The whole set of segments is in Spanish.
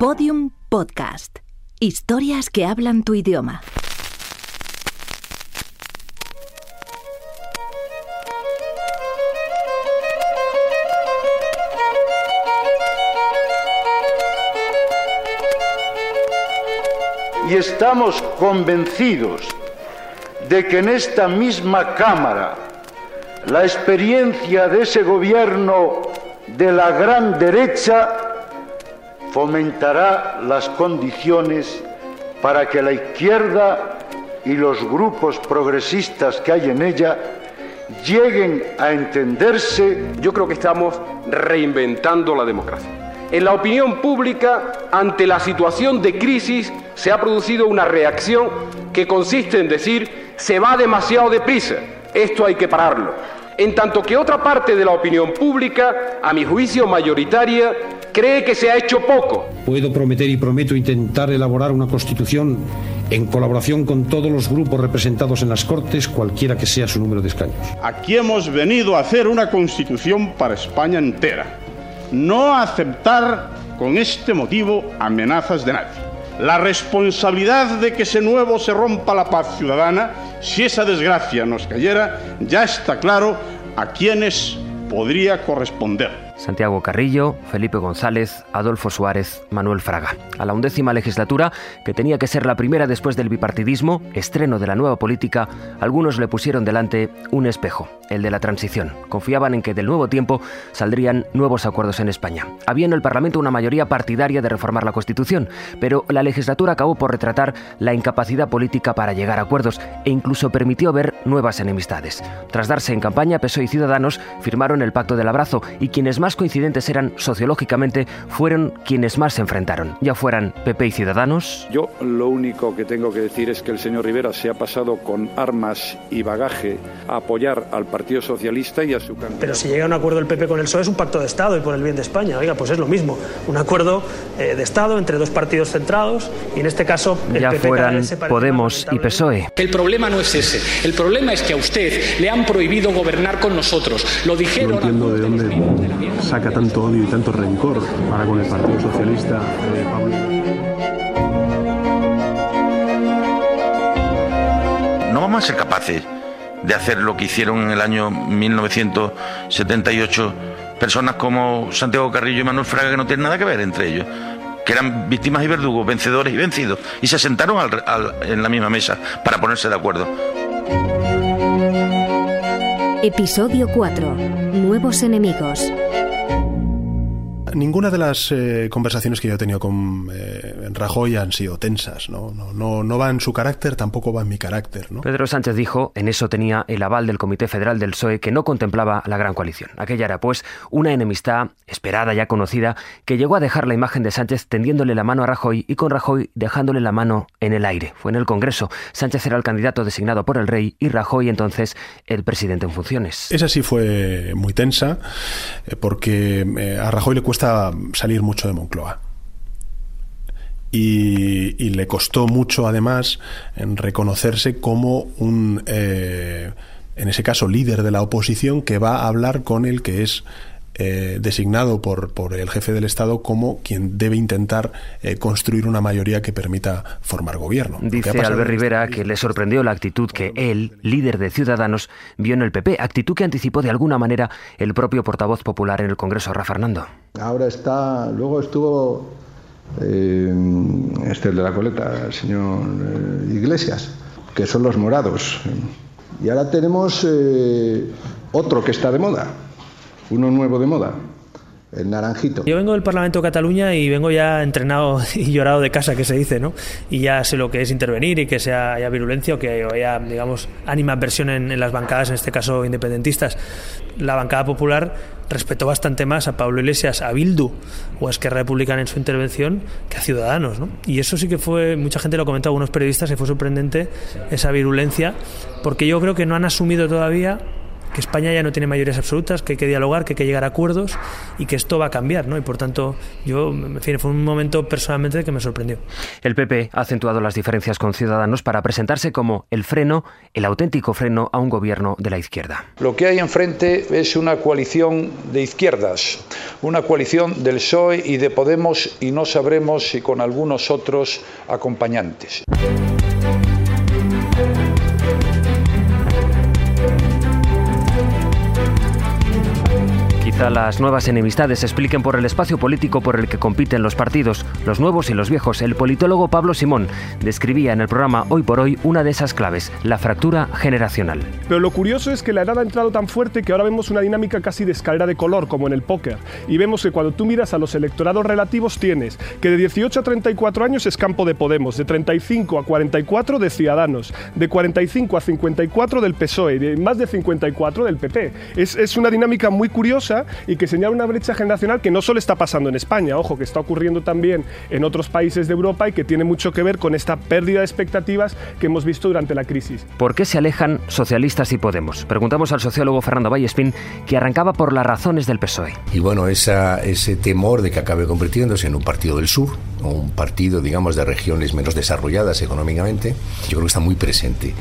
Podium Podcast. Historias que hablan tu idioma. y estamos convencidos de que en esta misma Cámara la experiencia de ese gobierno de la gran derecha fomentará las condiciones para que la izquierda y los grupos progresistas que hay en ella lleguen a entenderse. Yo creo que estamos reinventando la democracia. En la opinión pública, ante la situación de crisis, se ha producido una reacción que consiste en decir se va demasiado deprisa, esto hay que pararlo. En tanto que otra parte de la opinión pública, a mi juicio mayoritaria, cree que se ha hecho poco. Puedo prometer y prometo intentar elaborar una constitución en colaboración con todos los grupos representados en las Cortes, cualquiera que sea su número de escaños. Aquí hemos venido a hacer una constitución para España entera no aceptar con este motivo amenazas de nadie. La responsabilidad de que ese nuevo se rompa la paz ciudadana, si esa desgracia nos cayera, ya está claro a quienes podría corresponder. Santiago Carrillo, Felipe González, Adolfo Suárez, Manuel Fraga. A la undécima legislatura, que tenía que ser la primera después del bipartidismo, estreno de la nueva política, algunos le pusieron delante un espejo, el de la transición. Confiaban en que del nuevo tiempo saldrían nuevos acuerdos en España. Había en el Parlamento una mayoría partidaria de reformar la Constitución, pero la legislatura acabó por retratar la incapacidad política para llegar a acuerdos e incluso permitió ver nuevas enemistades. Tras darse en campaña, PSOE y Ciudadanos firmaron el Pacto del Abrazo y quienes más coincidentes eran sociológicamente fueron quienes más se enfrentaron, ya fueran PP y Ciudadanos. Yo lo único que tengo que decir es que el señor Rivera se ha pasado con armas y bagaje a apoyar al Partido Socialista y a su candidato. Pero si llega a un acuerdo el PP con el PSOE es un pacto de Estado y por el bien de España. Oiga, pues es lo mismo, un acuerdo eh, de Estado entre dos partidos centrados y en este caso el ya PP fueran Podemos y PSOE. El problema no es ese, el problema es que a usted le han prohibido gobernar con nosotros. Lo dijeron. No entiendo de dónde saca tanto odio y tanto rencor para con el Partido Socialista eh, Pablo. No vamos a ser capaces de hacer lo que hicieron en el año 1978 personas como Santiago Carrillo y Manuel Fraga que no tienen nada que ver entre ellos que eran víctimas y verdugos, vencedores y vencidos, y se sentaron al, al, en la misma mesa para ponerse de acuerdo. Episodio 4. Nuevos enemigos. Ninguna de las eh, conversaciones que yo he tenido con eh, Rajoy han sido tensas, ¿no? No, no, no va en su carácter, tampoco va en mi carácter. ¿no? Pedro Sánchez dijo, en eso tenía el aval del Comité Federal del PSOE que no contemplaba la gran coalición. Aquella era, pues, una enemistad esperada, ya conocida, que llegó a dejar la imagen de Sánchez tendiéndole la mano a Rajoy y con Rajoy dejándole la mano en el aire. Fue en el Congreso. Sánchez era el candidato designado por el rey y Rajoy entonces el presidente en funciones. Esa sí fue muy tensa, eh, porque eh, a Rajoy le cuesta salir mucho de Moncloa. Y, y, le costó mucho, además, en reconocerse como un, eh, en ese caso, líder de la oposición que va a hablar con el que es eh, designado por, por, el jefe del Estado como quien debe intentar eh, construir una mayoría que permita formar gobierno. Dice Albert Rivera que le sorprendió la actitud que él, líder de Ciudadanos, vio en el PP, actitud que anticipó de alguna manera el propio portavoz popular en el Congreso, Rafa Fernando. Ahora está, luego estuvo eh, este de la coleta, el señor eh, Iglesias, que son los morados. Y ahora tenemos eh, otro que está de moda, uno nuevo de moda, el naranjito. Yo vengo del Parlamento de Cataluña y vengo ya entrenado y llorado de casa, que se dice, ¿no? Y ya sé lo que es intervenir y que sea haya virulencia o que haya, digamos, animadversión en, en las bancadas, en este caso independentistas. La bancada popular respetó bastante más a Pablo Iglesias, a Bildu o a Esquerra Republicana en su intervención que a Ciudadanos, ¿no? Y eso sí que fue, mucha gente lo comentó, algunos periodistas, que fue sorprendente esa virulencia, porque yo creo que no han asumido todavía que España ya no tiene mayorías absolutas, que hay que dialogar, que hay que llegar a acuerdos y que esto va a cambiar, ¿no? Y por tanto, yo, en fin, fue un momento personalmente que me sorprendió. El PP ha acentuado las diferencias con Ciudadanos para presentarse como el freno, el auténtico freno a un gobierno de la izquierda. Lo que hay enfrente es una coalición de izquierdas, una coalición del PSOE y de Podemos y no sabremos si con algunos otros acompañantes. Las nuevas enemistades expliquen por el espacio político por el que compiten los partidos, los nuevos y los viejos. El politólogo Pablo Simón describía en el programa Hoy por Hoy una de esas claves, la fractura generacional. Pero lo curioso es que la edad ha entrado tan fuerte que ahora vemos una dinámica casi de escalera de color, como en el póker. Y vemos que cuando tú miras a los electorados relativos tienes que de 18 a 34 años es campo de Podemos, de 35 a 44 de Ciudadanos, de 45 a 54 del PSOE, de más de 54 del PP. Es, es una dinámica muy curiosa y que señala una brecha generacional que no solo está pasando en España, ojo, que está ocurriendo también en otros países de Europa y que tiene mucho que ver con esta pérdida de expectativas que hemos visto durante la crisis. ¿Por qué se alejan socialistas y Podemos? Preguntamos al sociólogo Fernando Vallespín, que arrancaba por las razones del PSOE. Y bueno, esa, ese temor de que acabe convirtiéndose en un partido del sur, o un partido, digamos, de regiones menos desarrolladas económicamente, yo creo que está muy presente.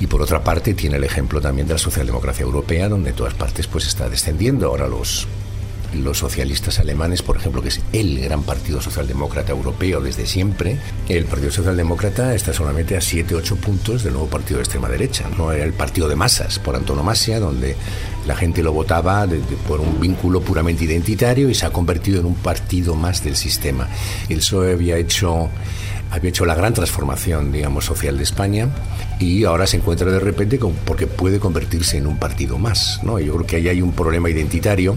Y por otra parte tiene el ejemplo también de la socialdemocracia europea, donde en todas partes pues está descendiendo. Ahora los, los socialistas alemanes, por ejemplo, que es el gran partido socialdemócrata europeo desde siempre, el Partido Socialdemócrata está solamente a 7-8 puntos del nuevo partido de extrema derecha. No era el partido de masas, por antonomasia, donde la gente lo votaba por un vínculo puramente identitario y se ha convertido en un partido más del sistema. El PSOE había hecho había hecho la gran transformación, digamos, social de España y ahora se encuentra de repente con, porque puede convertirse en un partido más, ¿no? Yo creo que ahí hay un problema identitario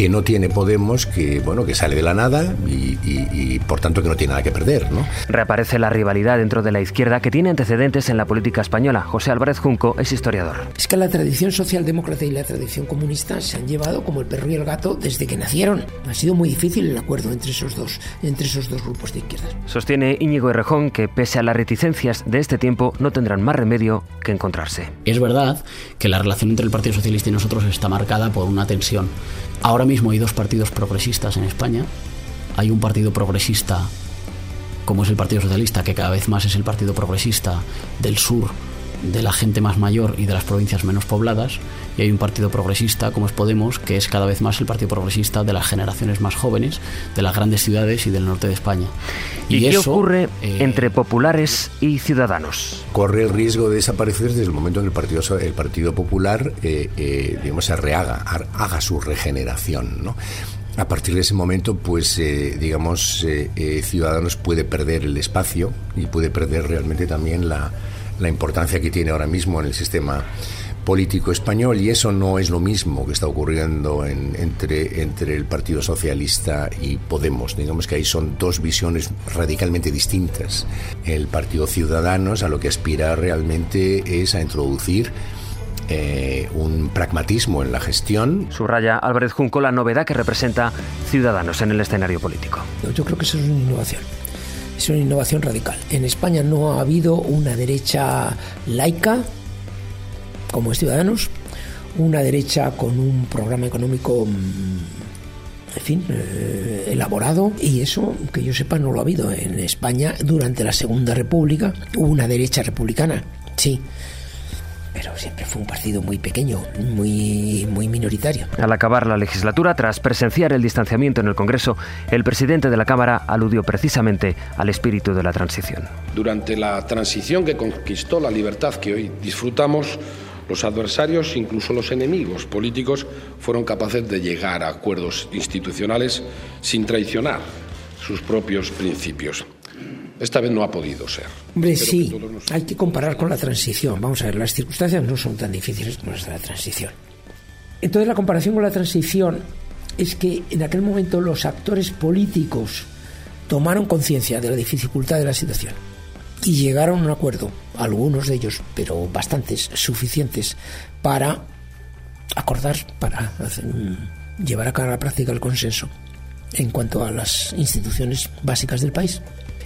que no tiene Podemos, que bueno, que sale de la nada y, por tanto que no tiene nada que perder. ¿no? Reaparece la rivalidad dentro de la izquierda que tiene antecedentes en la política española. José Álvarez Junco es historiador. Es que la tradición socialdemócrata y la tradición comunista se han llevado como el perro y el gato desde que nacieron. Ha sido muy difícil el acuerdo entre esos dos, entre esos dos grupos de izquierdas. Sostiene Íñigo Errejón que pese a las reticencias de este tiempo no tendrán más remedio que encontrarse. Es verdad que la relación entre el Partido Socialista y nosotros está marcada por una tensión Ahora mismo hay dos partidos progresistas en España. Hay un partido progresista, como es el Partido Socialista, que cada vez más es el partido progresista del sur, de la gente más mayor y de las provincias menos pobladas. Y hay un partido progresista, como es Podemos, que es cada vez más el partido progresista de las generaciones más jóvenes, de las grandes ciudades y del norte de España. ¿Y, qué ocurre eh, entre populares y ciudadanos? Corre el riesgo de desaparecer desde el momento en que el Partido, el partido Popular eh, eh, digamos, se rehaga, haga su regeneración. ¿no? A partir de ese momento, pues, digamos, Ciudadanos puede perder el espacio y puede perder realmente también la, la importancia que tiene ahora mismo en el sistema político español y eso no es lo mismo que está ocurriendo entre, entre el Partido Socialista y Podemos. Digamos que ahí son dos visiones radicalmente distintas. El Partido Ciudadanos a lo que aspira realmente es a introducir eh, un pragmatismo en la gestión. Subraya Álvarez Junco la novedad que representa Ciudadanos en el escenario político. Yo creo que eso es una innovación. Es una innovación radical. En España no ha habido una derecha laica como Ciudadanos, una derecha con un programa económico mm, en fin, eh, elaborado y eso, que yo sepa, no lo ha habido. En España, durante la Segunda República, hubo una derecha republicana, sí, pero siempre fue un partido muy pequeño, muy, muy minoritario. Al acabar la legislatura, tras presenciar el distanciamiento en el Congreso, el presidente de la Cámara aludió precisamente al espíritu de la transición. Durante la transición que conquistó la libertad que hoy disfrutamos, los adversarios, incluso los enemigos políticos, fueron capaces de llegar a acuerdos institucionales sin traicionar sus propios principios. Esta vez no ha podido ser. Hombre, sí, hay que comparar con la transición. Vamos a ver, las circunstancias no son tan difíciles como las de la transición. Entonces, la comparación con la transición es que en aquel momento los actores políticos tomaron conciencia de la dificultad de la situación y llegaron a un acuerdo, algunos de ellos, pero bastantes, suficientes, para acordar, para llevar a cabo a la práctica el consenso en cuanto a las instituciones básicas del país.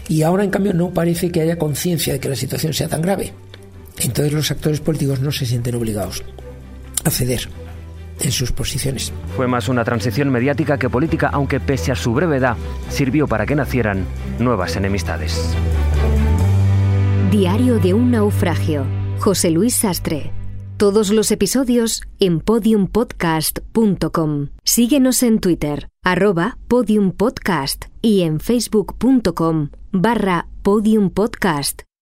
Y ahora, en cambio, no parece que haya conciencia de que la situación sea tan grave. Entonces los actores políticos no se sienten obligados. a ceder en sus posiciones. Fue más una transición mediática que política, aunque pese a su brevedad, sirvió para que nacieran nuevas enemistades. Diario de un naufragio. José Luis Sastre. Todos los episodios en podiumpodcast.com. Síguenos en Twitter, arroba podiumpodcast y en facebook.com barra podiumpodcast.